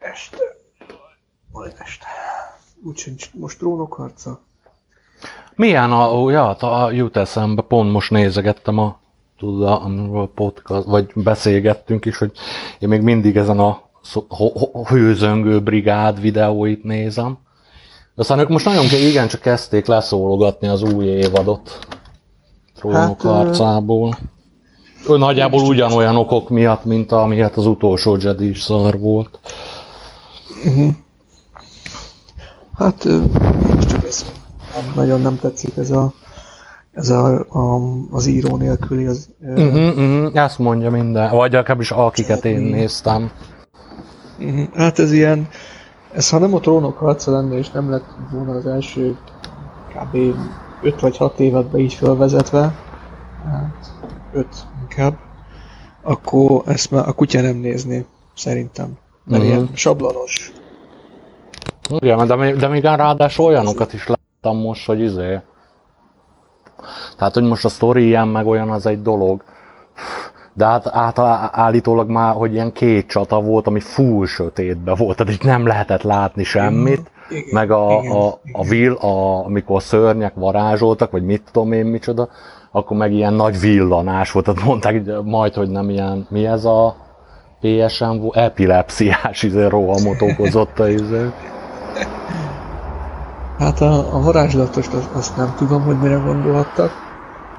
este. Majd este. Úgyhogy most trónokharca. Milyen a, ó, ja, a, jut eszembe, pont most nézegettem a, tudod, a podcast, vagy beszélgettünk is, hogy én még mindig ezen a hőzöngő brigád videóit nézem. Aztán ők most nagyon igen csak kezdték leszólogatni az új évadot trónok hát, harcából. Ő nagyjából ugyanolyan okok miatt, mint amiért az utolsó Jedi is szar volt. Uh-huh. Hát csak ez nagyon nem tetszik ez a ez a, a, az író nélküli az... Uh-huh, uh-huh, ezt mondja minden, vagy akár is akiket én néztem. Uh-huh. Hát ez ilyen, ez ha nem a trónok harca lenne, és nem lett volna az első kb. 5 vagy 6 évet be így felvezetve, hát 5 inkább, akkor ezt már a kutya nem nézni, szerintem. Mert uh-huh. ilyen sablonos. Igen, de, de még ráadásul olyanokat is láttam most, hogy izé. Tehát, hogy most a sztori ilyen meg olyan, az egy dolog. De hát át, állítólag már, hogy ilyen két csata volt, ami full sötétbe volt, tehát így nem lehetett látni semmit. Igen, meg a, igen, a, a, vil, a, amikor a szörnyek varázsoltak, vagy mit tudom én micsoda, akkor meg ilyen nagy villanás volt, tehát mondták majd, hogy nem ilyen, mi ez a PSM, epilepsziás izé, rohamot okozott a izé. Hát a, a varázslatost azt, azt nem tudom, hogy mire gondolhattak.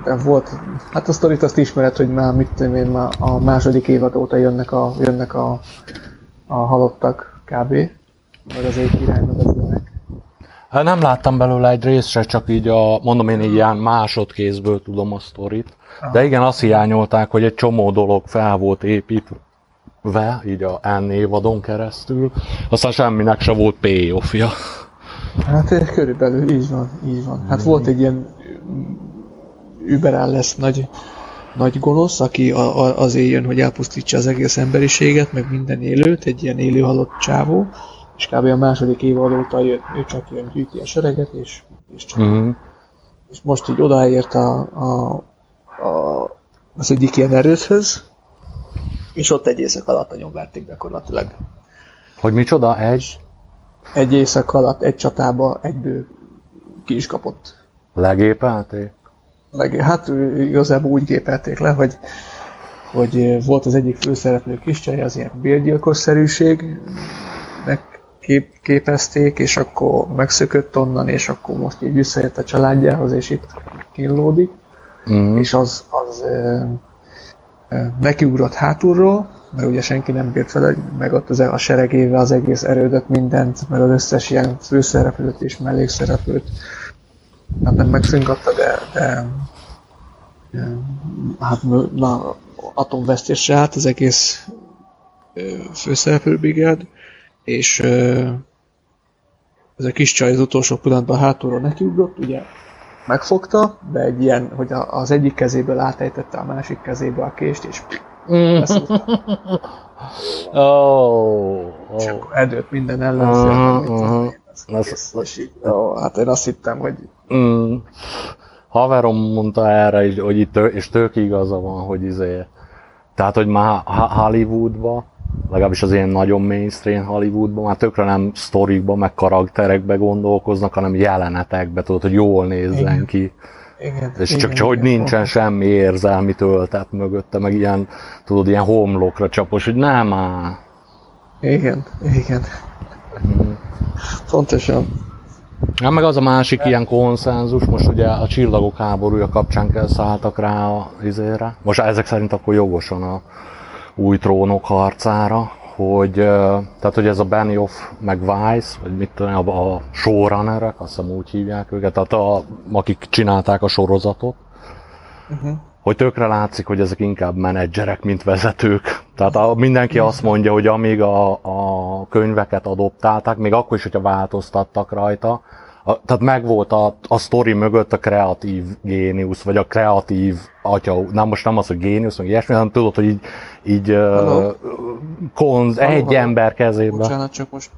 De volt, hát a sztorit azt ismered, hogy már mit tudom én, már a második évad óta jönnek a, jönnek a, a halottak kb. Vagy az egy irányba vezetnek. Hát nem láttam belőle egy részt se, csak így a, mondom én így ilyen másodkézből tudom a sztorit. De igen, azt hiányolták, hogy egy csomó dolog fel volt építve, így a N évadon keresztül, aztán semminek se volt payoffja. Hát körülbelül így van, így van. Hát volt egy ilyen überáll lesz nagy, nagy gonosz, aki a, a, azért jön, hogy elpusztítsa az egész emberiséget, meg minden élőt, egy ilyen élő halott csávó, és kb. a második év óta jön, ő csak jön, gyűjti a sereget, és, és csak. Uh-huh. És most így odaért a, a, a, az egyik ilyen erőthöz, és ott egy éjszak alatt nagyon verték gyakorlatilag. Hogy micsoda? Egy? Egy éjszak alatt, egy csatába egyből ki is kapott. Legépelték? Leg, hát igazából úgy gépelték le, hogy, hogy volt az egyik főszereplő kis csaj, az ilyen bérgyilkosszerűség, kép, képezték, és akkor megszökött onnan, és akkor most így visszajött a családjához, és itt kínlódik, mm. és az, az nekiugrott hátulról, mert ugye senki nem bírt fel, meg ott az, a seregével az egész erődött mindent, mert az összes ilyen főszereplőt és mellékszereplőt hát nem megszünkatta, de, de, hát na, atomvesztésre állt az egész főszereplőbrigád, és ez a kis csaj az utolsó pillanatban hátulról nekiugrott, ugye megfogta, de egy ilyen, hogy az egyik kezéből átejtette a másik kezébe a kést, és oh, oh. És akkor edőt minden ellenző. Uh-huh, uh-huh. hát én azt hittem, hogy... Mm. Haverom mondta erre, is, hogy itt, és tök igaza van, hogy izé, tehát, hogy már Hollywoodba legalábbis az ilyen nagyon mainstream Hollywoodban már tökre nem sztorikba, meg karakterekbe gondolkoznak, hanem jelenetekbe, tudod, hogy jól nézzen igen. ki. Igen, és igen, csak, csak hogy nincsen igen. semmi érzelmi töltet mögötte, meg ilyen, tudod, ilyen homlokra csapos, hogy nem már. Igen, igen. Mm. Pontosan. Hát meg az a másik ilyen konszenzus, most ugye a csillagok háborúja kapcsán kell szálltak rá a izére. Most ezek szerint akkor jogosan a új trónok harcára, hogy, tehát, hogy ez a Benioff meg Weiss, vagy mit tudom, a, a showrunnerek, azt hiszem úgy hívják őket, tehát a, akik csinálták a sorozatot, uh-huh. hogy tökre látszik, hogy ezek inkább menedzserek, mint vezetők. Tehát a, mindenki uh-huh. azt mondja, hogy amíg a, a könyveket adoptálták, még akkor is, hogyha változtattak rajta, a, tehát megvolt a, a sztori mögött a kreatív géniusz, vagy a kreatív atya, nem most nem az, hogy géniusz, vagy ilyesmi, hanem tudod, hogy így, így uh, konz, Halló, egy halló. ember kezében. Bocsánat, csak most...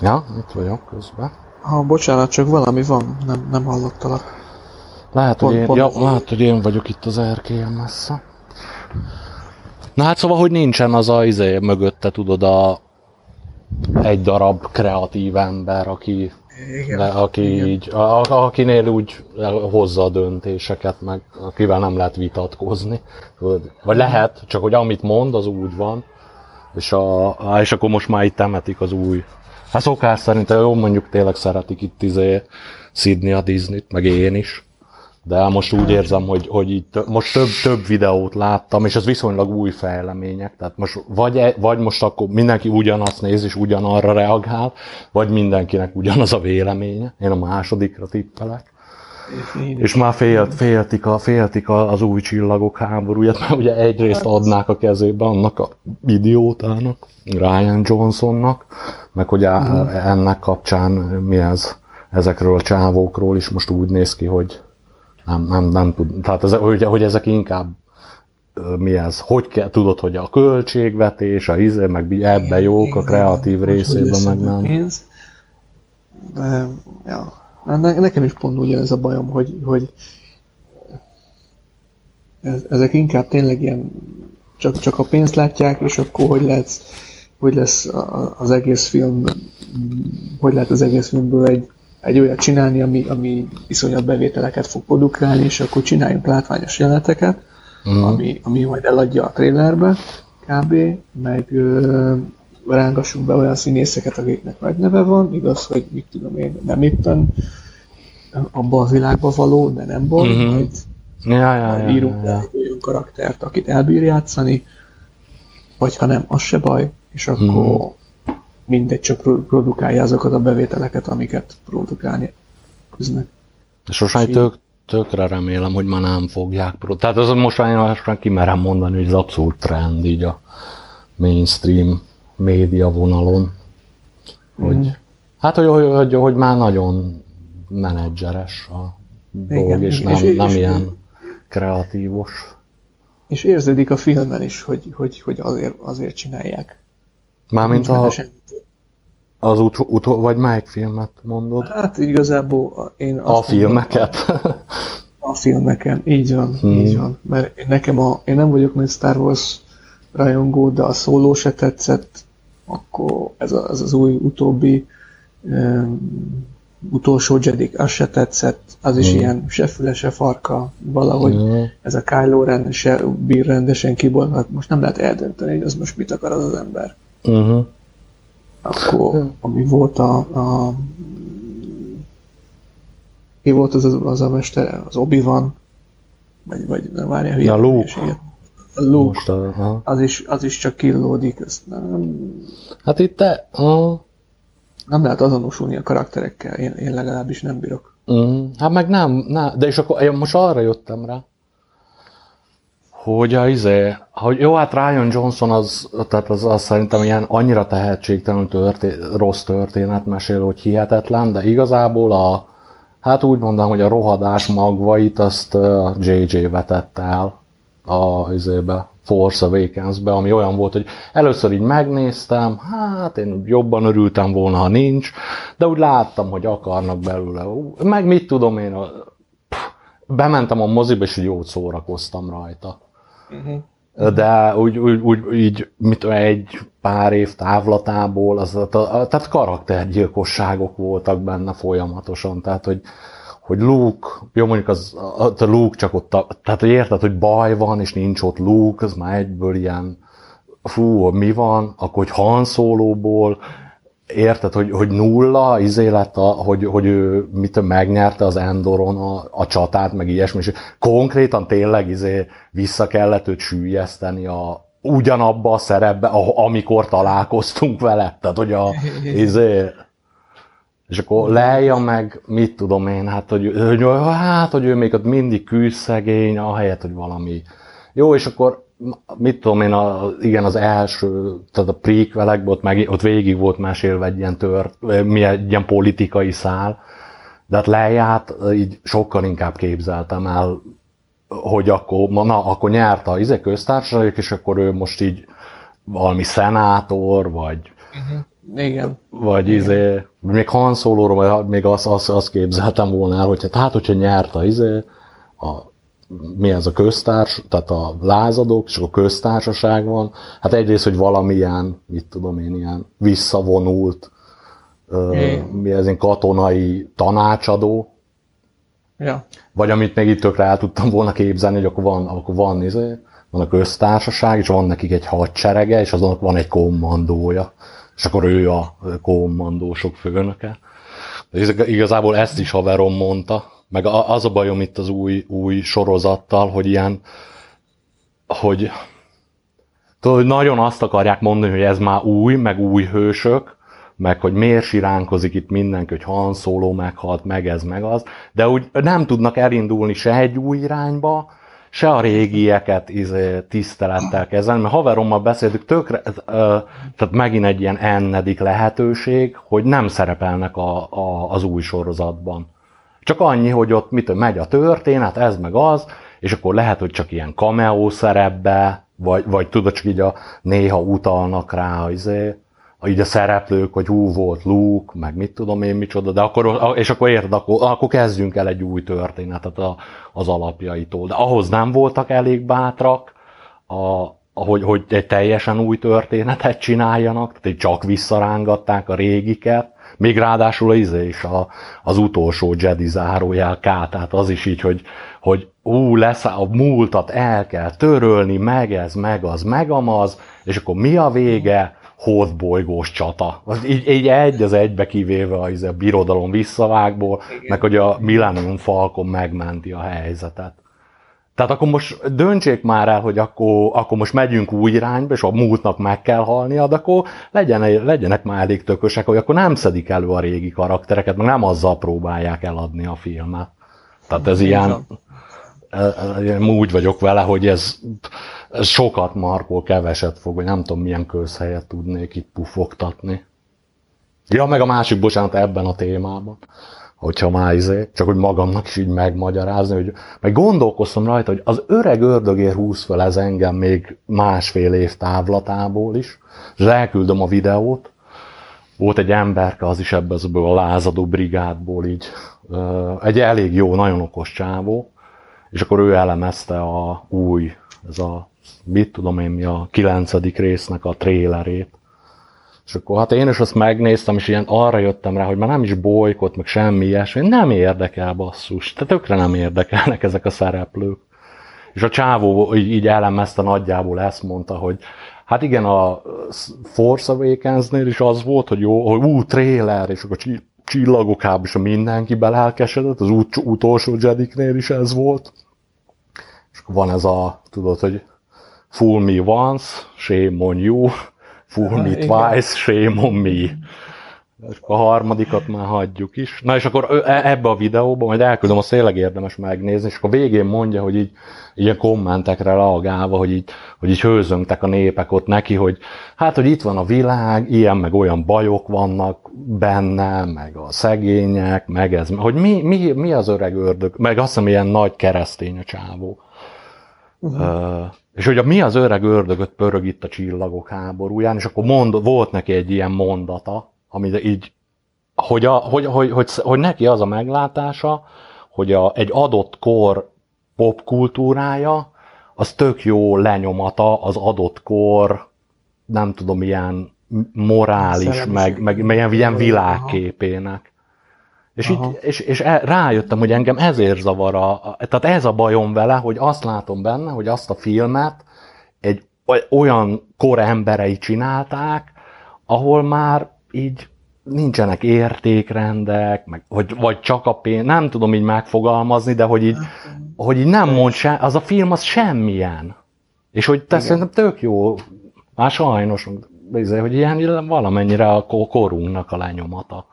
Ja, itt vagyok közben. Ha, bocsánat, csak valami van, nem, nem hallottalak. Lehet, pont, hogy én, pont, ja, lehet, hogy én vagyok itt az erkélyen messze. Na hát szóval, hogy nincsen az a izé mögötte, tudod, a egy darab kreatív ember, aki, Igen. de, aki Igen. így, a, akinél úgy hozza a döntéseket, meg akivel nem lehet vitatkozni. Vagy lehet, csak hogy amit mond, az úgy van. És, a, és akkor most már itt temetik az új. Hát szokás szerint, jó, mondjuk tényleg szeretik itt izé Sydney a Disney-t, meg én is. De most úgy érzem, hogy, hogy itt most több, több videót láttam, és ez viszonylag új fejlemények. Tehát most vagy, e- vagy most akkor mindenki ugyanazt néz, és ugyanarra reagál, vagy mindenkinek ugyanaz a véleménye. Én a másodikra tippelek. Én És már félt, féltik, a, féltik a- az új csillagok háborúját, mert ugye egyrészt adnák a kezébe annak a idiótának, Ryan Johnsonnak, meg hogy á- ennek kapcsán mi ez, ezekről a csávókról is most úgy néz ki, hogy nem, nem, nem tud, tehát ez, hogy, hogy ezek inkább mi ez, hogy kell, tudod, hogy a költségvetés, a izé, meg ebbe jók, a kreatív részében meg nem. Pénz. De, ja. Ne, nekem is pont ugyanez a bajom, hogy, hogy ez, ezek inkább tényleg ilyen csak, csak a pénzt látják, és akkor hogy lesz, hogy lesz az egész film, hogy lehet az egész filmből egy, egy olyat csinálni, ami, ami iszonyat bevételeket fog produkálni, és akkor csináljunk látványos jeleneteket, Mhm. ami, ami majd eladja a trailerbe, kb. Meg ö, rángassunk be olyan színészeket, akiknek nagy neve van, igaz, hogy mit tudom én, nem éppen abban a világban való, de nem baj, Mhm. majd Ja, ja, ja, írunk ja. ja, egy olyan karaktert, akit elbír játszani, vagy ha nem, az se baj, és akkor Mhm. Mindegy, csak pro- produkálja azokat a bevételeket, amiket produkálni most már tök, tökre remélem, hogy már nem fogják. pro- Tehát az most már kimerem mondani, hogy ez abszolút trend így a mainstream média vonalon. Hogy, Mhm. Hát, hogy, hogy, hogy, hogy, már nagyon menedzseres a dolog, Igen, és nem, és- nem és- ilyen kreatívos. És érződik a filmen is, hogy, hogy, hogy azért, azért csinálják. Mármint a, semmi. Az ut, ut, vagy melyik filmet mondod? Hát igazából a- én A azt mondom, filmeket? A, a filmeken, így van, Hmm. így van. Mert én- nekem a, én nem vagyok nagy Star Wars rajongó, de a szóló se tetszett, akkor ez, a, ez az új utóbbi um, utolsó Jedi, az se tetszett, az is Hmm. ilyen se füle, se farka, valahogy Mhm. ez a Kylo Ren se bír rendesen kibolhat, most nem lehet eldönteni, hogy az most mit akar az az ember. Uh-huh. Akkor, ami volt a, a ki volt az, az, az a mester, az Obi-Wan, vagy, vagy nem várja, hülye Ja, Luke. hülyeséget. A Luke, Most a, aha. az is, az is csak killódik, ezt nem, Hát itt te, uh, nem lehet azonosulni a karakterekkel, én, én legalábbis nem bírok. Mm, hát meg nem, nem, de és akkor én most arra jöttem rá, hogy a izé, hogy jó, hát Ryan Johnson az, tehát az, az szerintem ilyen annyira tehetségtelenül történ, rossz történet mesél, hogy hihetetlen, de igazából a, hát úgy mondom, hogy a rohadás magvait azt JJ vetette el a izébe, Force Awakens-be, ami olyan volt, hogy először így megnéztem, hát én jobban örültem volna, ha nincs, de úgy láttam, hogy akarnak belőle. Meg mit tudom én, a, bementem a moziba, és jót szórakoztam rajta. De úgy, úgy, úgy így, tudom, egy pár év távlatából, az, tehát karaktergyilkosságok voltak benne folyamatosan, tehát hogy, hogy Luke, jó mondjuk az, a Luke csak ott, a, tehát hogy érted, hogy baj van, és nincs ott Luke, az már egyből ilyen, fú, mi van, akkor hogy Han Solo-ból, érted, hogy, hogy nulla, izé lett, a, hogy, hogy ő mit megnyerte az Endoron a, a csatát, meg ilyesmi, és konkrétan tényleg izé vissza kellett őt sűjeszteni a, ugyanabba a szerepbe, a, amikor találkoztunk vele. Tehát, hogy a, izé, és akkor Leia meg, mit tudom én, hát, hogy, hogy, hát, hogy ő még ott mindig küzd szegény, ahelyett, hogy valami. Jó, és akkor mit tudom én, a, igen, az első, tehát a prequelekben ott, meg, ott végig volt mesélve egy ilyen tört, mi egy ilyen politikai szál, de hát Leiát így sokkal inkább képzeltem el, hogy akkor, na, akkor nyert a izé köztársaság, és akkor ő most így valami szenátor, vagy Igen. vagy izé, még Han Solo-ról, még azt, azt, azt képzeltem volna el, hogy hát, hát hogyha nyert a izé, a mi ez a köztárs, tehát a lázadók, és a köztársaság van. Hát egyrészt, hogy valamilyen, mit tudom én, ilyen visszavonult, é. mi ez, én katonai tanácsadó, Ja. Vagy amit még itt tökre el tudtam volna képzelni, hogy akkor van, akkor van, izé, van a köztársaság, és van nekik egy hadserege, és azonnak van egy kommandója. És akkor ő a kommandósok főnöke. De igazából ezt is haverom mondta, meg az a bajom itt az új, új sorozattal, hogy ilyen, hogy tudod, hogy nagyon azt akarják mondani, hogy ez már új, meg új hősök, meg hogy miért siránkozik itt mindenki, hogy Han Solo meghalt, meg ez, meg az, de úgy nem tudnak elindulni se egy új irányba, se a régieket izé, tisztelettel kezelni, mert haverommal beszéltük, tökre, tehát megint egy ilyen ennedik lehetőség, hogy nem szerepelnek a, a, az új sorozatban. Csak annyi, hogy ott mit megy a történet, ez meg az, és akkor lehet, hogy csak ilyen cameo szerepbe, vagy, vagy tudod, csak így a néha utalnak rá, izé, így a szereplők, hogy hú volt Luke, meg mit tudom én micsoda, de akkor, és akkor érd, akkor, akkor kezdjünk el egy új történetet a, az alapjaitól. De ahhoz nem voltak elég bátrak, a, hogy, hogy egy teljesen új történetet csináljanak, tehát csak visszarángatták a régiket, még ráadásul az is a, az utolsó Jedi zárójel K, tehát az is így, hogy, hogy ú, lesz a múltat el kell törölni, meg ez, meg az, meg amaz, és akkor mi a vége? bolygós csata. Az így, így egy az egybe kivéve a, a birodalom visszavágból, Igen. meg hogy a Millennium Falcon megmenti a helyzetet. Tehát akkor most döntsék már el, hogy akkor, akkor most megyünk új irányba, és a múltnak meg kell halnia, de akkor legyen, legyenek már elég tökösek, hogy akkor nem szedik elő a régi karaktereket, meg nem azzal próbálják eladni a filmet. Tehát ez ilyen, ilyen úgy vagyok vele, hogy ez ez sokat markol, keveset fog, vagy nem tudom milyen közhelyet tudnék itt pufogtatni. Ja, meg a másik, bocsánat, ebben a témában, hogyha már izé, csak hogy magamnak is így megmagyarázni, hogy meg gondolkoztam rajta, hogy az öreg ördögér húz fel ez engem még másfél év távlatából is, és elküldöm a videót, volt egy emberke, az is ebből a lázadó brigádból így, egy elég jó, nagyon okos csávó, és akkor ő elemezte a új, ez a mit tudom én mi a kilencedik résznek a trélerét. És akkor hát én is azt megnéztem, és ilyen arra jöttem rá, hogy már nem is bolykot, meg semmi ilyesmi, nem érdekel basszus, tehát tökre nem érdekelnek ezek a szereplők. És a csávó így, így elemezte nagyjából ezt mondta, hogy hát igen, a Force Awakens-nél is az volt, hogy jó, hogy ú, tréler, és akkor csillagokább is a mindenki belelkesedett, az ut- utolsó Jediknél is ez volt. És akkor van ez a, tudod, hogy Fool me once, shame on you. Fool me twice, shame on me. És a harmadikat már hagyjuk is. Na és akkor e, ebbe a videóba majd elküldöm, azt tényleg érdemes megnézni, és akkor végén mondja, hogy így ilyen kommentekre reagálva, hogy így, hogy így hőzöngtek a népek ott neki, hogy hát, hogy itt van a világ, ilyen meg olyan bajok vannak benne, meg a szegények, meg ez, hogy mi, mi, mi az öreg ördög, meg azt hiszem ilyen nagy keresztény a csávó. Uh-huh. Uh, és hogy a mi az öreg ördögöt pörög itt a csillagok háborúján, és akkor mond, volt neki egy ilyen mondata, ami így, hogy, a, hogy, hogy, hogy, hogy neki az a meglátása, hogy a, egy adott kor popkultúrája, az tök jó lenyomata az adott kor, nem tudom, ilyen morális, meg, meg, meg ilyen, ilyen világképének. És, így, és, és rájöttem, hogy engem ezért zavar a, tehát ez a bajom vele, hogy azt látom benne, hogy azt a filmet egy olyan kor emberei csinálták, ahol már így nincsenek értékrendek, meg, vagy, vagy csak a pénz, nem tudom így megfogalmazni, de hogy így, hogy így nem mond se, az a film az semmilyen. És hogy te szerintem tök jó, már sajnos, hogy ilyen valamennyire a korunknak a lenyomata.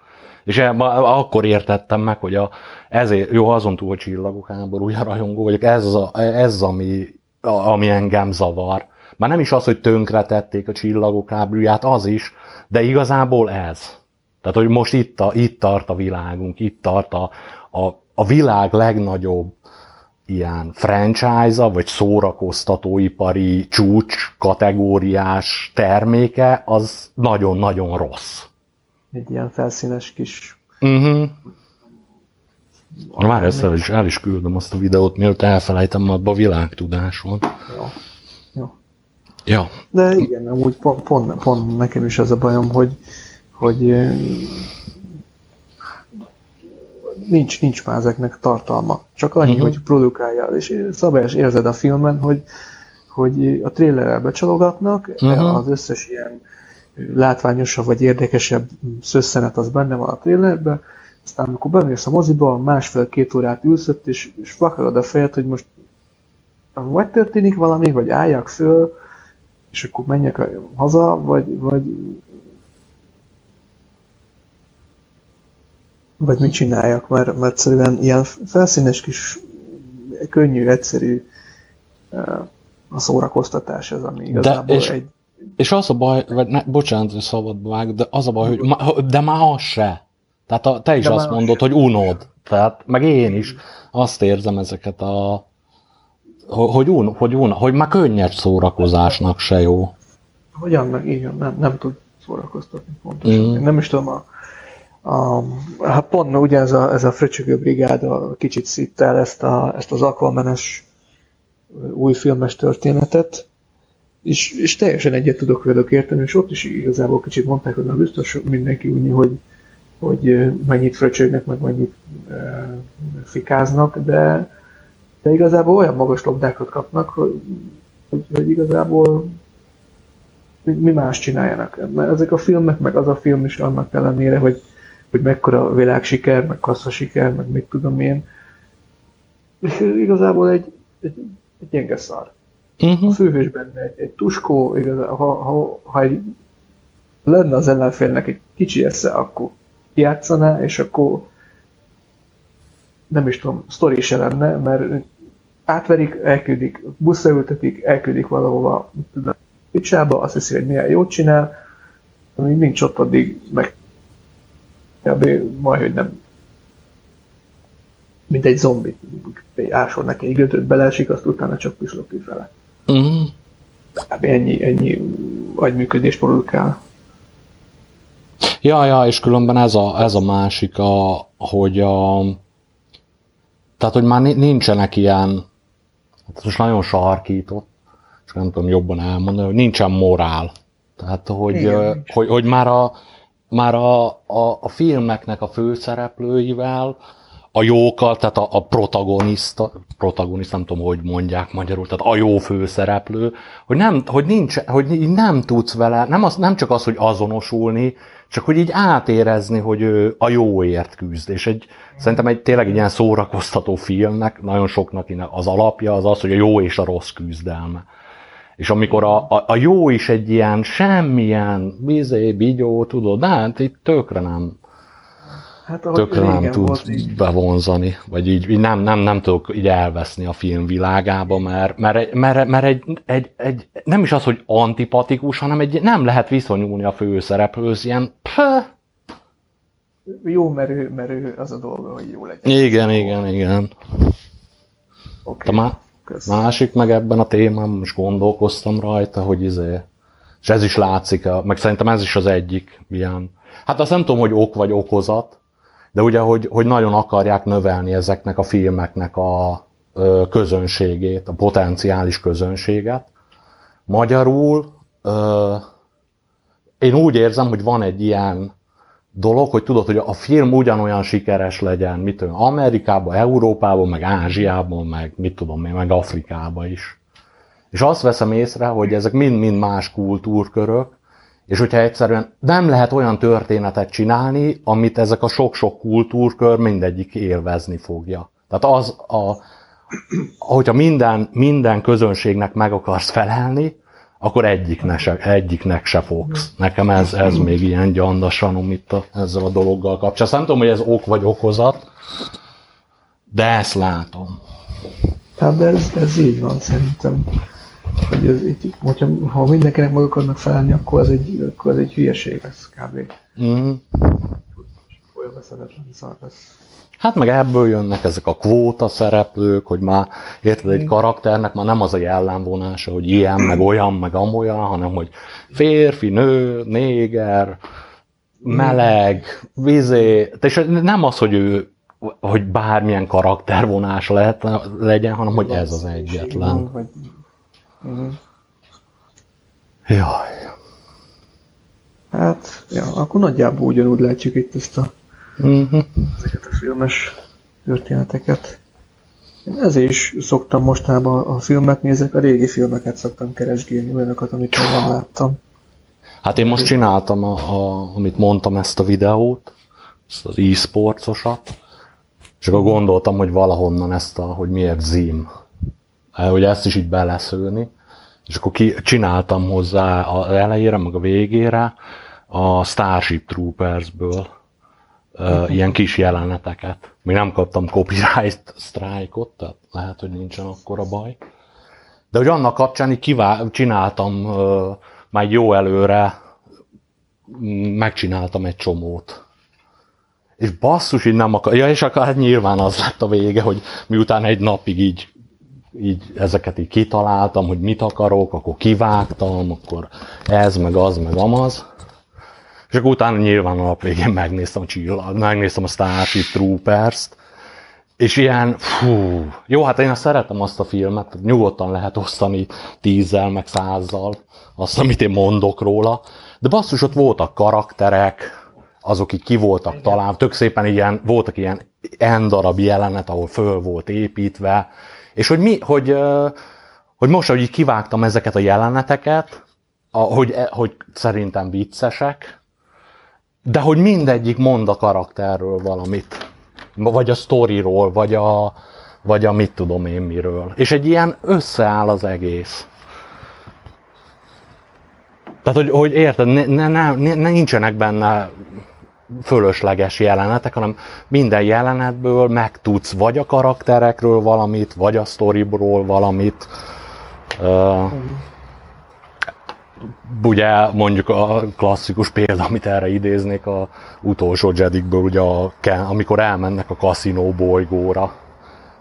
És akkor értettem meg, hogy a, ezért, jó, azon túl, hogy csillagok háborúja rajongó vagyok, ez a, ez ami, ami engem zavar. Már nem is az, hogy tönkretették a csillagok háborúját, az is, de igazából ez. Tehát, hogy most itt, a, itt tart a világunk, itt tart a, a, a világ legnagyobb ilyen franchise-a, vagy szórakoztatóipari csúcs kategóriás terméke, az nagyon-nagyon rossz egy ilyen felszínes kis uh-huh. Na már ezt el is, el is küldöm azt a videót, mielőtt elfelejtem, abba a világtudás van. Jó. Jó. Ja. De igen, amúgy pont, pont, pont nekem is az a bajom, hogy, hogy nincs, nincs már ezeknek tartalma. Csak annyi, Mhm. hogy produkálja. És szabályos érzed a filmen, hogy, hogy a trailerrel becsalogatnak, Mhm. az összes ilyen látványosabb vagy érdekesebb szösszenet az benne van a trailerben, aztán amikor bemész a moziba, másfél-két órát ülsz ott, és, és vakarod a fejed, hogy most vagy történik valami, vagy álljak föl, és akkor menjek haza, vagy, vagy vagy mit csináljak, mert, mert egyszerűen ilyen felszínes kis, könnyű, egyszerű eh, a szórakoztatás ez, ami igazából és- egy És az a baj, vagy ne, bocsánat, hogy szabadba vág, de az a baj, hogy ma, de már az se. Tehát a, te is De azt mondod, hogy unod. Tehát, meg én is azt érzem ezeket a... Hogy, un, hogy, un, hogy már könnyed szórakozásnak se jó. Hogyan meg van, nem, nem tud szórakoztatni pontosan. Mm. Nem is tudom, a, a, hát pont ugye ez a, ez a fröcsögő brigáda kicsit szitte el ezt, a, ezt az Aquamanes új filmes történetet, és, és teljesen egyet tudok velük érteni, és ott is igazából kicsit mondták, hogy na biztos mindenki úgy, hogy, hogy mennyit fröcsögnek, meg mennyit uh, fikáznak, de, de igazából olyan magas labdákat kapnak, hogy, hogy, igazából mi, más csináljanak. Mert ezek a filmek, meg az a film is annak ellenére, hogy, hogy mekkora világsiker, meg kassza siker, meg mit tudom én. És igazából egy, egy, egy gyenge szar. A Uh-huh. főhős benne egy, egy tuskó, igazából, ha, ha, ha egy, lenne az ellenfélnek egy kicsi esze, akkor játszaná, és akkor nem is tudom, sztori se lenne, mert átverik, elküldik, buszra ültetik, elküldik valahova, tudom, picsába, azt hiszi, hogy milyen jót csinál, amíg nincs ott, addig meg kb. majd, hogy nem mint egy zombi, ásol neki egy gödröt beleesik, azt utána csak pislogni vele. Uh-huh. Kb. ennyi, ennyi agyműködés produkál. Ja, ja, és különben ez a, ez a másik, a, hogy a, tehát, hogy már ni- nincsenek ilyen, hát ez most nagyon sarkított, és nem tudom jobban elmondani, hogy nincsen morál. Tehát, hogy, Igen, hogy, hogy már, a, már a, a, a filmeknek a főszereplőivel, a jókkal, tehát a, a protagonista, protagonista, nem tudom, hogy mondják magyarul, tehát a jó főszereplő, hogy nem, hogy nincs, hogy így nem tudsz vele, nem, az, nem csak az, hogy azonosulni, csak hogy így átérezni, hogy ő a jóért küzd. És egy, szerintem egy tényleg egy ilyen szórakoztató filmnek, nagyon soknak az alapja az az, hogy a jó és a rossz küzdelme. És amikor a, a, a jó is egy ilyen semmilyen bizé, bigyó, tudod, de hát itt tökre nem, Hát tökre nem tud volt így. bevonzani, vagy így, így nem, nem, nem tudok így elveszni a film világába, mert, mert, mert, mert egy, egy, egy, nem is az, hogy antipatikus, hanem egy, nem lehet viszonyulni a főszereplőhöz, ilyen pö, Jó, mert ő, mert ő az a dolga, hogy jó legyen. igen, igen, igen. Oké. De má, másik meg ebben a témában, most gondolkoztam rajta, hogy izé, és ez is látszik, meg szerintem ez is az egyik ilyen. Hát azt nem tudom, hogy ok vagy okozat, de ugye, hogy, hogy nagyon akarják növelni ezeknek a filmeknek a közönségét, a potenciális közönséget. Magyarul én úgy érzem, hogy van egy ilyen dolog, hogy tudod, hogy a film ugyanolyan sikeres legyen, mit tudom, Amerikában, Európában, meg Ázsiában, meg mit tudom én, meg Afrikában is. És azt veszem észre, hogy ezek mind-mind más kultúrkörök, és hogyha egyszerűen nem lehet olyan történetet csinálni, amit ezek a sok-sok kultúrkör mindegyik élvezni fogja. Tehát az, a, hogyha minden, minden közönségnek meg akarsz felelni, akkor egyiknek se, egyiknek se fogsz. Nekem ez, ez még ilyen gyandasanom itt a, ezzel a dologgal kapcsolatban. Nem tudom, hogy ez ok vagy okozat, de ezt látom. Hát ez, ez így van szerintem. Hogy ez így, hogyha, ha mindenkinek meg akarnak felelni, akkor ez egy, akkor ez egy hülyeség lesz kb. Mm. Olyan veszeletlen szar lesz. Hát meg ebből jönnek ezek a kvóta szereplők, hogy már érted, egy karakternek már nem az a jellemvonása, hogy ilyen, meg olyan, meg amolyan, hanem hogy férfi, nő, néger, meleg, vizé, és nem az, hogy ő hogy bármilyen karaktervonás lehet, legyen, hanem hogy ez az egyetlen. Vagy... Uh-huh. Jaj. Hát, ja, akkor nagyjából ugyanúgy látjuk itt ezt a, uh-huh. ezeket a filmes történeteket. Én ezért is szoktam mostában a filmet nézek, a régi filmeket szoktam keresgélni, olyanokat, amit még nem láttam. Hát én most csináltam, a, a, amit mondtam, ezt a videót, ezt az e-sportsosat, és akkor gondoltam, hogy valahonnan ezt a, hogy miért zim, hogy ezt is így beleszőni, és akkor ki, csináltam hozzá az elejére, meg a végére a Starship Troopersből uh, ilyen kis jeleneteket. Még nem kaptam copyright strike-ot, tehát lehet, hogy nincsen akkora baj. De hogy annak kapcsán így kivá- csináltam uh, már jó előre, megcsináltam egy csomót. És basszus, így nem akar... Ja, és akkor hát nyilván az lett a vége, hogy miután egy napig így, így ezeket így kitaláltam, hogy mit akarok, akkor kivágtam, akkor ez, meg az, meg amaz. És akkor utána nyilván a nap végén megnéztem a csillag, megnéztem a Starship Troopers-t, és ilyen, fú, jó, hát én szeretem azt a filmet, nyugodtan lehet osztani tízzel, meg százzal azt, amit én mondok róla, de basszus, ott voltak karakterek, azok így ki voltak talán, tök szépen ilyen, voltak ilyen en darab jelenet, ahol föl volt építve, és hogy mi, hogy, hogy most, hogy kivágtam ezeket a jeleneteket, hogy, e, hogy szerintem viccesek, de hogy mindegyik mond a karakterről valamit. Vagy a sztoriról, vagy a, vagy a mit tudom én miről. És egy ilyen összeáll az egész. Tehát, hogy, hogy érted, ne, ne, ne, ne, nincsenek benne fölösleges jelenetek, hanem minden jelenetből megtudsz vagy a karakterekről valamit, vagy a sztoriból valamit. Uh, ugye mondjuk a klasszikus példa, amit erre idéznék, a utolsó Jedikből, ugye a, amikor elmennek a kaszinó bolygóra.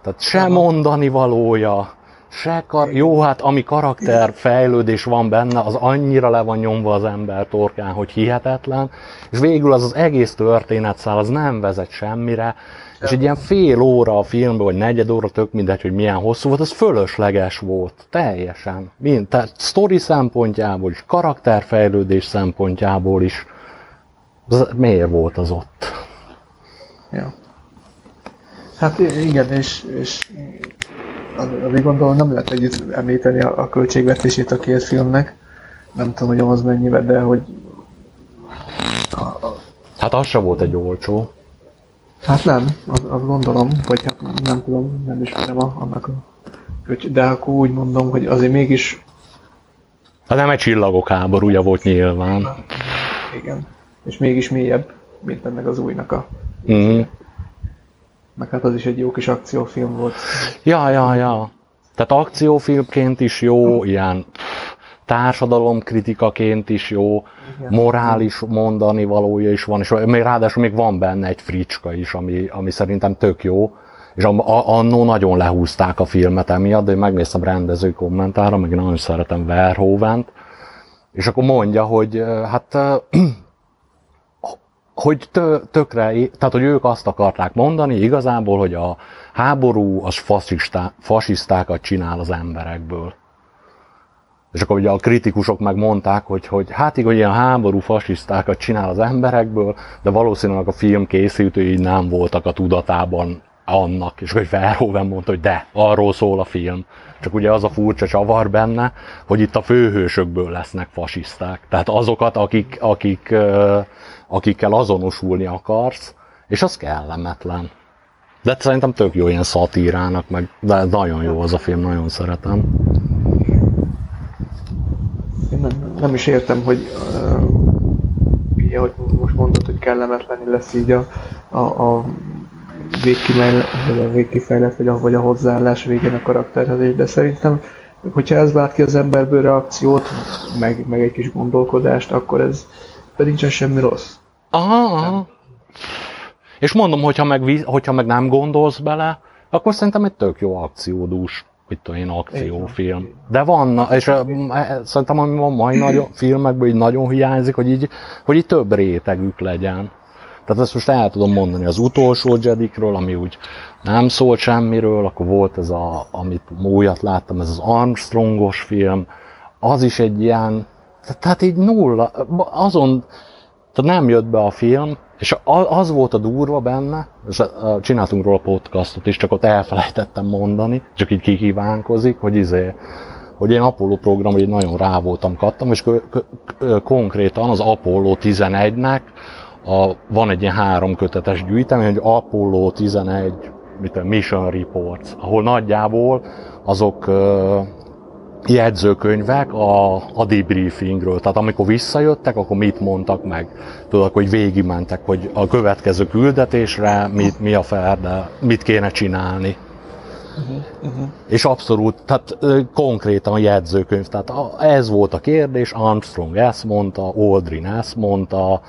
Tehát se mondani valója, se kar... Jó, hát ami karakter fejlődés van benne, az annyira le van nyomva az ember torkán, hogy hihetetlen, és végül az az egész történetszál, az nem vezet semmire, és egy ilyen fél óra a filmben, vagy negyed óra, tök mindegy, hogy milyen hosszú volt, az fölösleges volt. Teljesen. Mind, tehát sztori szempontjából is, karakterfejlődés szempontjából is. Az, miért volt az ott? Ja. Hát igen, és, és azért gondolom nem lehet együtt említeni a, a költségvetését a két filmnek. Nem tudom, hogy az mennyivel, de hogy... A, a... Hát az sem volt egy olcsó. Hát nem, azt az gondolom, vagy hát nem tudom, nem ismerem a, annak a de akkor úgy mondom, hogy azért mégis... Hát nem egy csillagok háborúja volt nyilván. Igen, és mégis mélyebb, mint ennek az újnak a... Mm. Meg hát az is egy jó kis akciófilm volt. Ja, ja, ja. Tehát akciófilmként is jó, ilyen társadalomkritikaként is jó, morális mondani valója is van, és még ráadásul még van benne egy fricska is, ami, ami szerintem tök jó, és annó nagyon lehúzták a filmet emiatt, de én megnéztem rendező kommentára, meg nagyon szeretem Verhovent, és akkor mondja, hogy hát hogy tökre, tehát hogy ők azt akarták mondani igazából, hogy a háború az fasisztá, fasisztákat csinál az emberekből. És akkor ugye a kritikusok meg mondták, hogy, hogy hát igen, ilyen háború fasisztákat csinál az emberekből, de valószínűleg a film készítői nem voltak a tudatában annak, és hogy Verhoeven mondta, hogy de, arról szól a film. Csak ugye az a furcsa csavar benne, hogy itt a főhősökből lesznek fasiszták. Tehát azokat, akik, akik, akikkel azonosulni akarsz, és az kellemetlen. De szerintem tök jó ilyen szatírának, meg de nagyon jó az a film, nagyon szeretem. Én nem, nem is értem, hogy uh, most mondod, hogy kellemetlen lesz így a, a, a végkifejlett, vagy a, vagy a hozzáállás végén a karakterhez, de szerintem, hogyha ez vált ki az emberből reakciót, meg, meg egy kis gondolkodást, akkor ez pedig nincsen semmi rossz. Aha, aha. És mondom, hogyha meg, hogyha meg nem gondolsz bele, akkor szerintem egy tök jó akciódús hogy tudom én, akciófilm. De van, és e, szerintem ami a mai nagy filmekben így nagyon hiányzik, hogy így, hogy így több rétegük legyen. Tehát ezt most el tudom mondani az utolsó Jedikről, ami úgy nem szólt semmiről, akkor volt ez a, amit újat láttam, ez az Armstrongos film, az is egy ilyen, tehát így nulla, azon, tehát nem jött be a film, és az volt a durva benne, és csináltunk róla podcastot is, csak ott elfelejtettem mondani, csak így kikívánkozik, hogy izé, hogy én Apollo program, hogy nagyon rá voltam kattam, és konkrétan az Apollo 11-nek a, van egy ilyen három kötetes gyűjtemény, hogy Apollo 11 mit Mission Reports, ahol nagyjából azok jegyzőkönyvek a, a debriefingről. Tehát amikor visszajöttek, akkor mit mondtak meg. Tudod, hogy végigmentek, hogy a következő küldetésre mit, mi a ferde, mit kéne csinálni. Uh-huh, uh-huh. És abszolút, tehát konkrétan a jegyzőkönyv. Tehát ez volt a kérdés, Armstrong ezt mondta, Aldrin ezt mondta,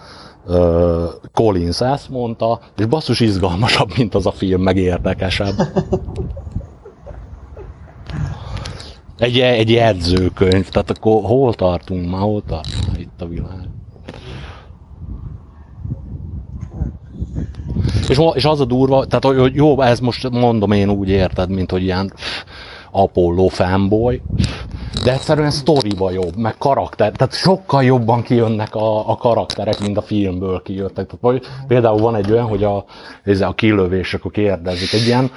uh, Collins ezt mondta, és basszus izgalmasabb, mint az a film, meg érdekesebb. Egy, egy jegyzőkönyv, tehát akkor hol tartunk már, hol tartunk itt a világ? És, és az a durva, tehát hogy jó, ez most mondom én úgy érted, mint hogy ilyen Apollo fanboy, de egyszerűen sztoriba jobb, meg karakter, tehát sokkal jobban kijönnek a, a karakterek, mint a filmből kijöttek. Tehát, vagy, például van egy olyan, hogy a, ez a kilövés, akkor kérdezik, egy ilyen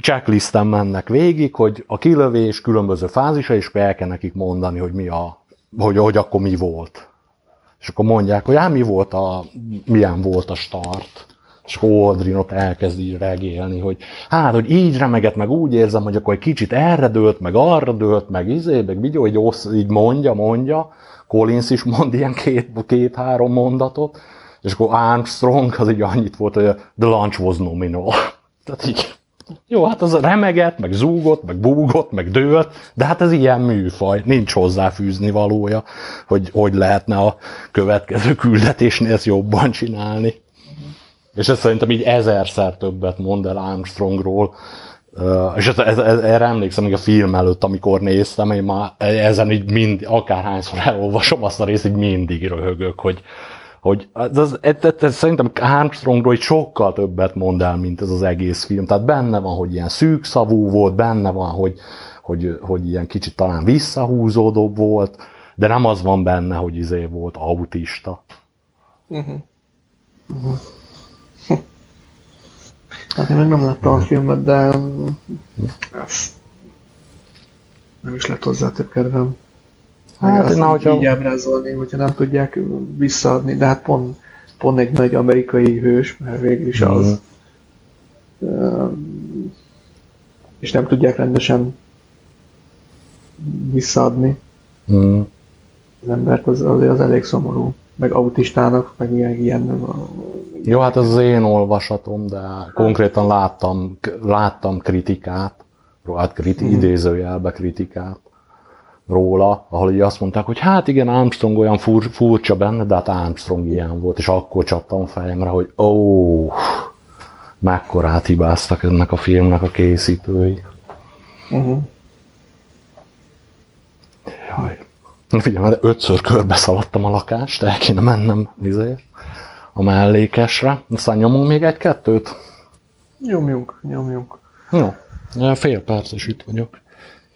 checklisten mennek végig, hogy a kilövés különböző fázisa, és el kell nekik mondani, hogy mi a, hogy, hogy akkor mi volt. És akkor mondják, hogy ám mi volt a, milyen volt a start. És akkor Aldrin ott elkezd így regélni, hogy hát, hogy így remeget, meg úgy érzem, hogy akkor egy kicsit erre dőlt, meg arra dőlt, meg izé, meg vigyó, hogy ossz, így mondja, mondja. Collins is mond ilyen két, két-három mondatot. És akkor Armstrong az így annyit volt, hogy the lunch was nominal. Tehát így jó, hát az remeget, meg zúgott, meg búgott, meg dőlt, de hát ez ilyen műfaj, nincs hozzáfűzni valója, hogy hogy lehetne a következő küldetésnél ezt jobban csinálni. És ez szerintem így ezerszer többet mond el Armstrongról, Uh, és ez, ez, ez, erre emlékszem még a film előtt, amikor néztem, én már ezen így mind, akárhányszor elolvasom azt a részt, így mindig röhögök, hogy, hogy ez, ez, ez, ez, ez szerintem Armstrongról egy sokkal többet mond el, mint ez az egész film. Tehát benne van, hogy ilyen szűkszavú volt, benne van, hogy, hogy, hogy ilyen kicsit talán visszahúzódóbb volt, de nem az van benne, hogy izé volt autista. Uh-huh. Uh-huh. Hát én még nem láttam a filmet, de nem is lett hozzá több kedvem. Hát, na, hogyha... így ábrázolni, hogyha nem tudják visszaadni, de hát pont, pont egy nagy amerikai hős, mert végül is az. Mm. És nem tudják rendesen visszaadni mm. az embert, az, az, az elég szomorú. Meg autistának, meg ilyen, ilyen jó, hát az az én olvasatom, de konkrétan láttam, láttam kritikát, hát kriti, mm. idézőjelbe kritikát róla, ahol így azt mondták, hogy hát igen, Armstrong olyan fur, furcsa benne, de hát Armstrong ilyen volt, és akkor csaptam fejemre, hogy ó, oh, mekkorát hibáztak ennek a filmnek a készítői. Uh-huh. Jaj. Figyelj, mert ötször körbe szaladtam a lakást, el kéne mennem vizé, a mellékesre. Aztán nyomunk még egy-kettőt? Nyomjunk, nyomjunk. Jó, fél perc, és itt vagyok.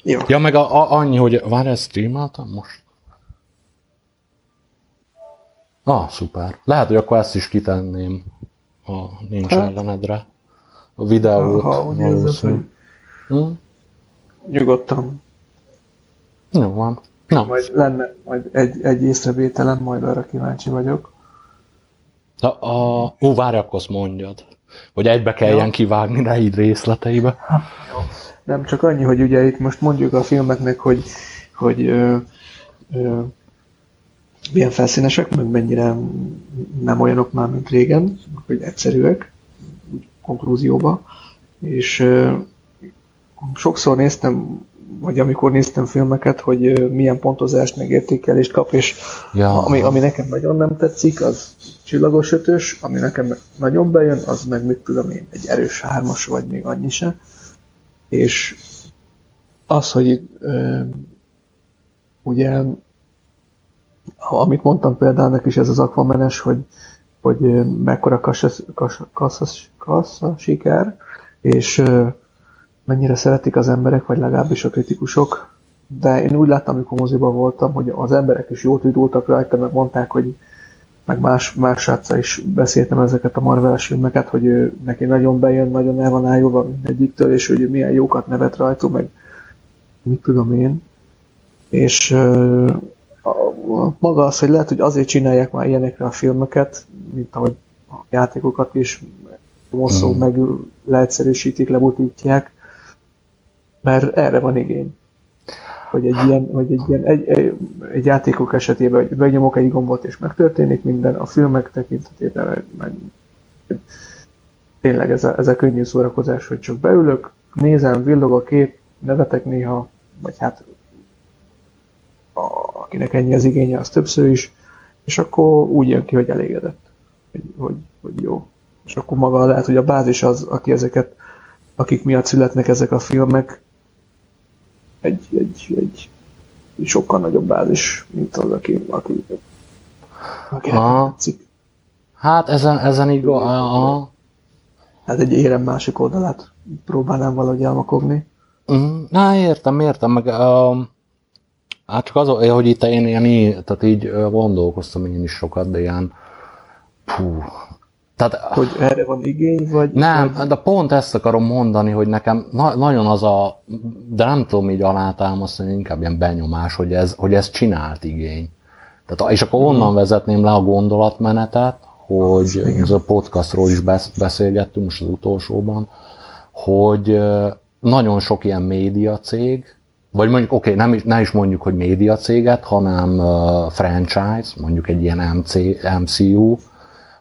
Jó. Ja, meg a, a, annyi, hogy várj, ezt streameltem most? Ah, szuper. Lehet, hogy akkor ezt is kitenném, ha nincs hát? ellenedre. A videót. Ha, úgy érzed. Hm? Nyugodtan. Jó van. Na. Majd lenne majd egy, egy észrevételem, majd arra kíváncsi vagyok. A, a, ó, várj, akkor azt mondjad. Hogy egybe kelljen ja. kivágni, ne így részleteibe. Jó. Nem csak annyi, hogy ugye itt most mondjuk a filmeknek, hogy, hogy ö, ö, milyen felszínesek, meg mennyire nem olyanok már, mint régen, hogy egyszerűek, konklúzióba. És ö, sokszor néztem, vagy amikor néztem filmeket, hogy milyen pontozást, meg értékelést kap, és ja. ami, ami nekem nagyon nem tetszik, az csillagos ötös, ami nekem nagyon bejön, az meg mit tudom én, egy erős hármas, vagy még annyi se és az, hogy ö, ugye, amit mondtam példának is ez az akvamenes, hogy hogy mekkora kassa, kassa, kassa, kassa siker, és mennyire szeretik az emberek, vagy legalábbis a kritikusok. De én úgy láttam, amikor moziban voltam, hogy az emberek is jót vidultak rajta, mert mondták, hogy meg más, más sráccal is beszéltem ezeket a marvel filmeket, hogy ő, neki nagyon bejön, nagyon el van ájulva mindegyiktől, és hogy milyen jókat nevet rajta, meg mit tudom én. És uh, maga az, hogy lehet, hogy azért csinálják már ilyenekre a filmeket, mint ahogy a játékokat is hosszú mm. meg leegyszerűsítik, lebutítják, mert erre van igény. Hogy egy ilyen, hogy egy, ilyen egy, egy, egy játékok esetében, hogy megnyomok egy gombot és megtörténik minden, a filmek tekintetében meg, meg tényleg ez a, ez a könnyű szórakozás, hogy csak beülök, nézem, villog a kép, nevetek néha, vagy hát a, akinek ennyi az igénye, az többször is, és akkor úgy jön ki, hogy elégedett, hogy, hogy, hogy jó. És akkor maga lehet, hogy a bázis az, aki ezeket, akik miatt születnek ezek a filmek, egy, egy, egy, egy sokkal nagyobb bázis, mint az, aki, aki, aki tetszik. Hát ezen, ezen így aha. Hát egy érem másik oldalát próbálnám valahogy elmakogni. Mm, na, értem, értem, meg um, hát csak az, hogy itt én ilyen, tehát így gondolkoztam én is sokat, de ilyen, hú, tehát, hogy erre van igény, vagy... Nem, vagy... de pont ezt akarom mondani, hogy nekem na- nagyon az a, de nem tudom így alátámasztani, inkább ilyen benyomás, hogy ez, hogy ez csinált igény. Tehát, és akkor onnan hmm. vezetném le a gondolatmenetet, hogy ez a podcastról is beszélgettünk most az utolsóban, hogy nagyon sok ilyen média cég, vagy mondjuk, oké, okay, nem, is, nem is mondjuk, hogy média céget, hanem franchise, mondjuk egy ilyen MC, MCU,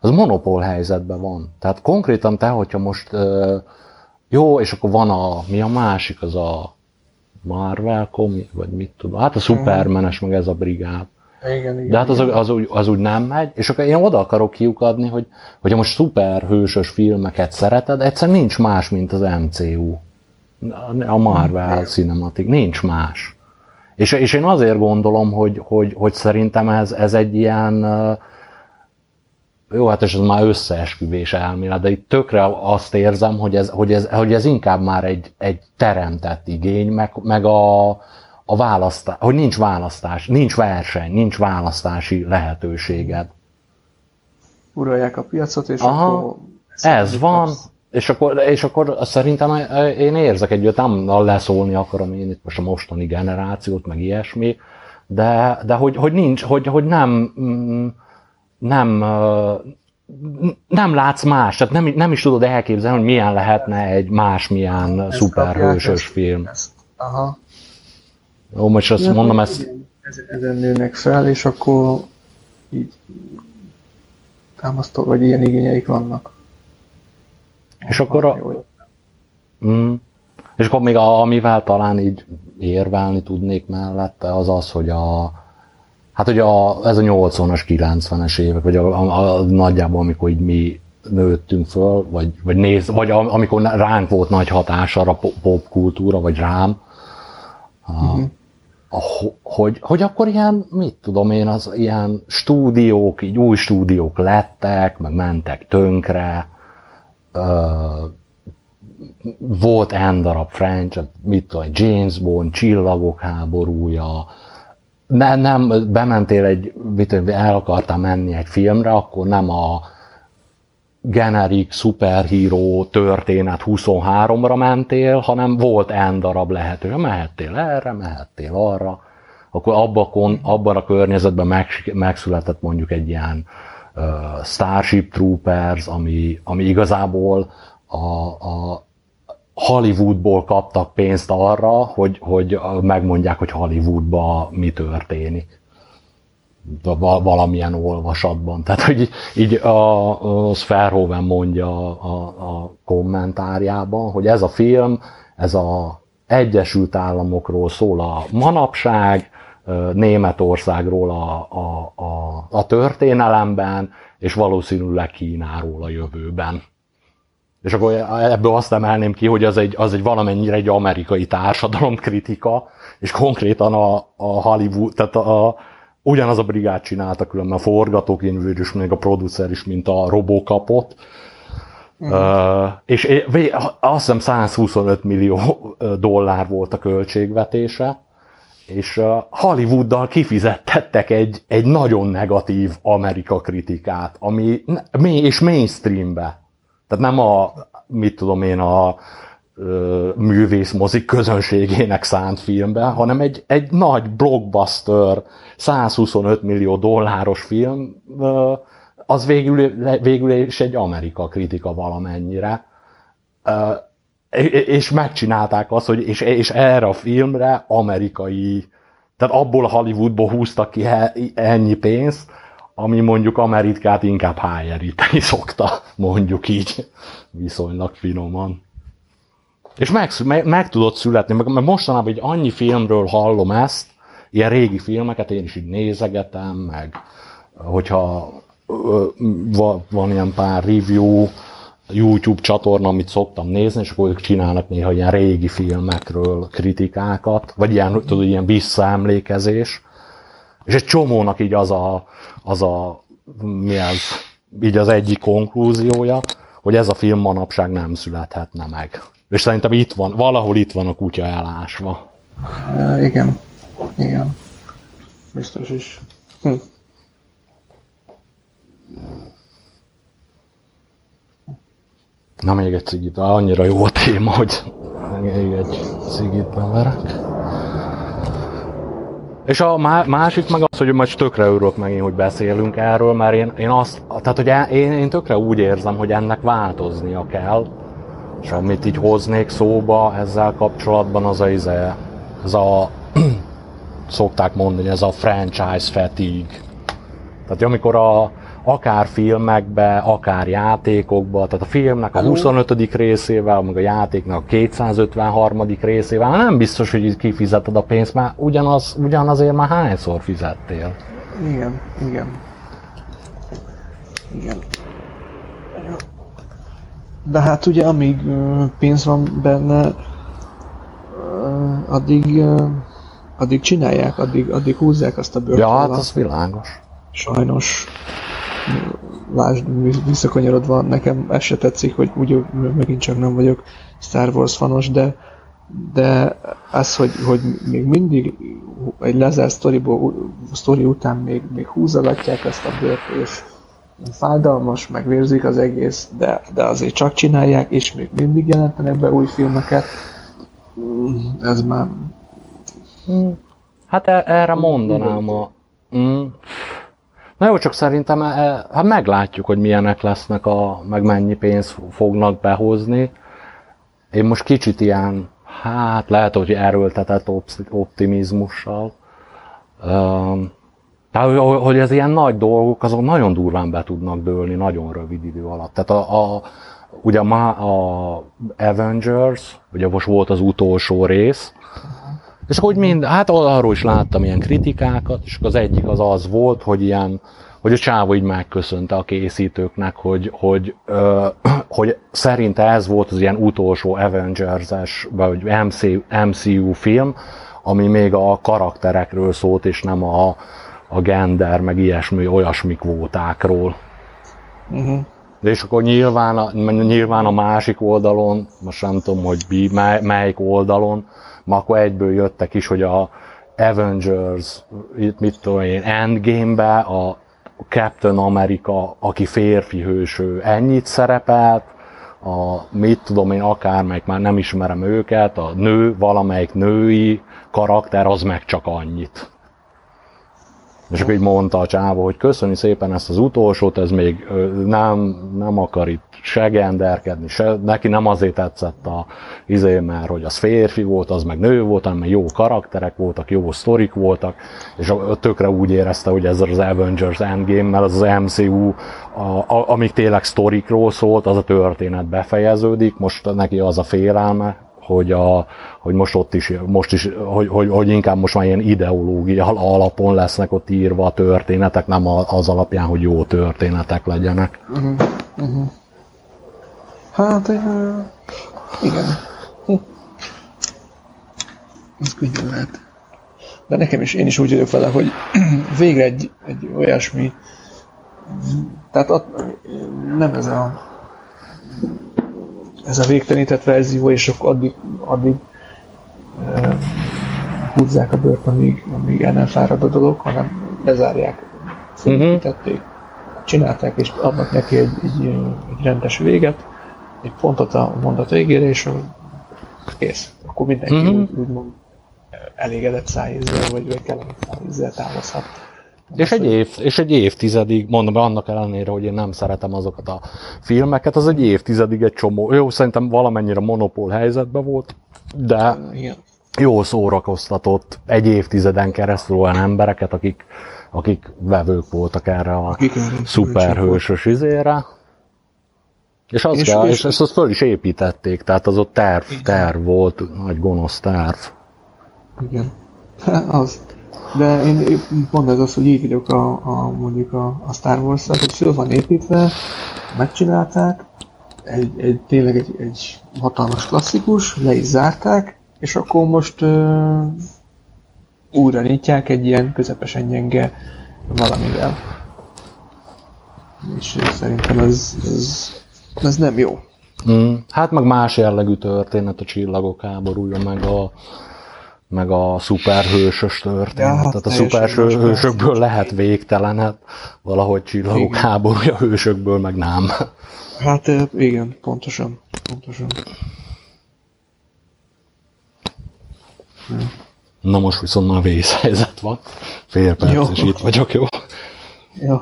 az monopól helyzetben van. Tehát konkrétan te, hogyha most jó, és akkor van a, mi a másik, az a Marvel komi, vagy mit tudom, hát a Supermanes, meg ez a brigád. Igen, igen, De hát az, az, úgy, az úgy nem megy, és akkor én oda akarok kiukadni, hogy hogyha most szuperhősös filmeket szereted, egyszer nincs más, mint az MCU. A Marvel Cinematic, nincs más. És, és én azért gondolom, hogy, hogy, hogy szerintem ez, ez egy ilyen jó, hát és ez már összeesküvés elmélet, de itt tökre azt érzem, hogy ez, hogy ez, hogy ez inkább már egy, egy teremtett igény, meg, meg a, a választás, hogy nincs választás, nincs verseny, nincs választási lehetőséged. Uralják a piacot, és Aha, akkor... Ez van, és akkor, és akkor szerintem én érzek egy, nem leszólni akarom én itt most a mostani generációt, meg ilyesmi, de, de hogy, hogy nincs, hogy, hogy nem, mm, nem, nem látsz más, tehát nem, nem is tudod elképzelni, hogy milyen lehetne egy másmilyen ezt szuperhősös film. Ezt. Aha. Jó, most azt ja, mondom, ezt... Ezen nőnek fel, és akkor így támasztó, vagy ilyen igényeik vannak. És akkor a... Mm. És akkor még a, amivel talán így érvelni tudnék mellette, az az, hogy a, Hát ugye a, ez a 80-as, 90-es évek, vagy a, a, a, nagyjából amikor így mi nőttünk föl, vagy, vagy, néz, vagy a, amikor ránk volt nagy hatása a popkultúra, vagy rám, uh-huh. a, hogy, hogy akkor ilyen, mit tudom én, az ilyen stúdiók, így új stúdiók lettek, meg mentek tönkre, uh, volt N darab French, mit tudom, James Bond, Csillagok háborúja, ne, nem bementél egy, mit, el akartál menni egy filmre, akkor nem a generik szuperhíró történet 23-ra mentél, hanem volt N darab lehető. Mehettél erre, mehettél arra, akkor abban, abban a környezetben megszületett mondjuk egy ilyen uh, Starship Troopers, ami, ami igazából a, a, Hollywoodból kaptak pénzt arra, hogy, hogy megmondják, hogy Hollywoodban mi történik. Valamilyen olvasatban. Tehát, hogy így a, a Verhoeven mondja a, a kommentárjában, hogy ez a film, ez a Egyesült Államokról szól a manapság, Németországról a, a, a, a történelemben, és valószínűleg Kínáról a jövőben. És akkor ebből azt emelném ki, hogy az egy, az egy valamennyire egy amerikai társadalomkritika, és konkrétan a, a Hollywood, tehát a, ugyanaz a brigád csinálta különben a forgatókönyvőr is, még a producer is, mint a Robocapot. Uh-huh. Uh, és azt hiszem 125 millió dollár volt a költségvetése, és Hollywooddal kifizettettek egy, egy nagyon negatív Amerika kritikát, ami és mainstreambe. Tehát nem a, mit tudom én, a művészmozik közönségének szánt filmbe, hanem egy, egy nagy blockbuster, 125 millió dolláros film, az végül, végül is egy Amerika kritika valamennyire. És megcsinálták azt, hogy és, és erre a filmre amerikai, tehát abból a Hollywoodból húztak ki ennyi pénzt, ami mondjuk Amerikát inkább hájeríteni szokta, mondjuk így, viszonylag finoman. És meg, meg, meg tudott születni, meg mostanában egy annyi filmről hallom ezt, ilyen régi filmeket én is így nézegetem, meg hogyha ö, van, van ilyen pár review, YouTube csatorna, amit szoktam nézni, és akkor ők csinálnak néha ilyen régi filmekről kritikákat, vagy ilyen, tudod, ilyen visszaemlékezés. És egy csomónak így az a, az a mi ez, így az egyik konklúziója, hogy ez a film manapság nem születhetne meg. És szerintem itt van, valahol itt van a kutya elásva. Uh, igen. Igen. Biztos is. Hm. Na még egy cigit, annyira jó a téma, hogy még egy cigit beverek. És a másik meg az, hogy most tökre örülök megint, hogy beszélünk erről, mert én, én azt, tehát hogy e- én, én tökre úgy érzem, hogy ennek változnia kell, és amit így hoznék szóba ezzel kapcsolatban, az a, izé, ez a szokták mondani, ez a franchise fatigue. Tehát amikor a, akár filmekbe, akár játékokba, tehát a filmnek a 25. részével, meg a játéknak a 253. részével, nem biztos, hogy kifizeted a pénzt, mert ugyanaz, ugyanazért már hányszor fizettél. Igen, igen. Igen. De hát ugye amíg pénz van benne, addig, addig csinálják, addig, addig húzzák azt a bőrt. Ja, hát az világos. Sajnos, lásd, visszakanyarodva, nekem ez se tetszik, hogy ugye megint csak nem vagyok Star Wars fanos, de, de az, hogy, hogy még mindig egy lezárt sztori után még, még húzogatják ezt a bőrt, és fájdalmas, meg vérzik az egész, de, de azért csak csinálják, és még mindig jelentenek be új filmeket. Ez már... Hát e- erre mondanám a... Mm. Na jó, csak szerintem e, hát meglátjuk, hogy milyenek lesznek, a, meg mennyi pénzt fognak behozni. Én most kicsit ilyen, hát lehet, hogy erőltetett optimizmussal. Um, tehát, hogy ez ilyen nagy dolgok, azok nagyon durván be tudnak dőlni nagyon rövid idő alatt. Tehát a, a ugye ma a Avengers, ugye most volt az utolsó rész, és akkor mind, hát arról is láttam ilyen kritikákat, és az egyik az az volt, hogy ilyen, hogy a csávó így megköszönte a készítőknek, hogy, hogy, ö, hogy szerinte ez volt az ilyen utolsó Avengers-es, vagy MCU, MCU film, ami még a karakterekről szólt, és nem a, a gender, meg ilyesmi, olyasmi kvótákról. Uh-huh. De és akkor nyilván a, nyilván a másik oldalon, most nem tudom, hogy bi, mely, melyik oldalon, ma akkor egyből jöttek is, hogy a Avengers, itt mit tudom én, Endgame-be a Captain America, aki férfi hőső, ennyit szerepelt, a, mit tudom én, akármelyik, már nem ismerem őket, a nő, valamelyik női karakter, az meg csak annyit. És akkor így mondta a csávó, hogy köszöni szépen ezt az utolsót, ez még nem, nem akar itt se genderkedni, se, neki nem azért tetszett a izé, mert hogy az férfi volt, az meg nő volt, hanem jó karakterek voltak, jó sztorik voltak, és tökre úgy érezte, hogy ez az Avengers Endgame, mert az az MCU, a, a, amíg tényleg sztorikról szólt, az a történet befejeződik, most neki az a félelme, hogy, a, hogy most ott is, most is hogy, hogy, hogy, inkább most már ilyen ideológia alapon lesznek ott írva a történetek, nem az alapján, hogy jó történetek legyenek. Uh-huh. Uh-huh. Hát, uh, igen. Hm. Ez könnyen lehet. de nekem is, én is úgy vagyok vele, hogy végre egy, egy olyasmi, tehát at, nem ez a ez a végtelenített verzió, és akkor addig, addig uh, húzzák a bőrt, amíg, amíg el nem fárad a dolog, hanem lezárják, felépítették, uh-huh. csinálták, és adnak neki egy, egy, egy rendes véget, egy pontot a mondat végére, és kész. Akkor mindenki uh-huh. úgy, úgymond elégedett szájézzel, vagy, vagy kellemet szájézzel távozhat. És egy, év, és egy évtizedig, mondom, annak ellenére, hogy én nem szeretem azokat a filmeket, az egy évtizedig egy csomó, jó, szerintem valamennyire monopól helyzetben volt, de Igen. jól szórakoztatott egy évtizeden keresztül olyan embereket, akik, akik vevők voltak erre a akik szuperhősös izére. És, az és, kell, és, és ezt azt föl is építették, tehát az ott terv, terv volt, nagy gonosz terv. Igen. Az. De én pont ez az, hogy így vagyok a, a mondjuk a, a Star wars hogy föl van építve, megcsinálták, egy, egy, tényleg egy, egy hatalmas klasszikus, le is zárták, és akkor most uh, újra nyitják egy ilyen közepesen gyenge valamivel. És szerintem ez, ez, ez nem jó. Mm. Hát meg más jellegű történet a csillagok háborúja, meg a meg a szuperhősös történet. Ja, hát Tehát a szuperhősökből lehet végtelenet, valahogy csillagok igen. háborúja hősökből meg nem. Hát igen, pontosan. pontosan. Na most viszont már vészhelyzet van. Fél perc, jó. és itt vagyok, jó? Jó.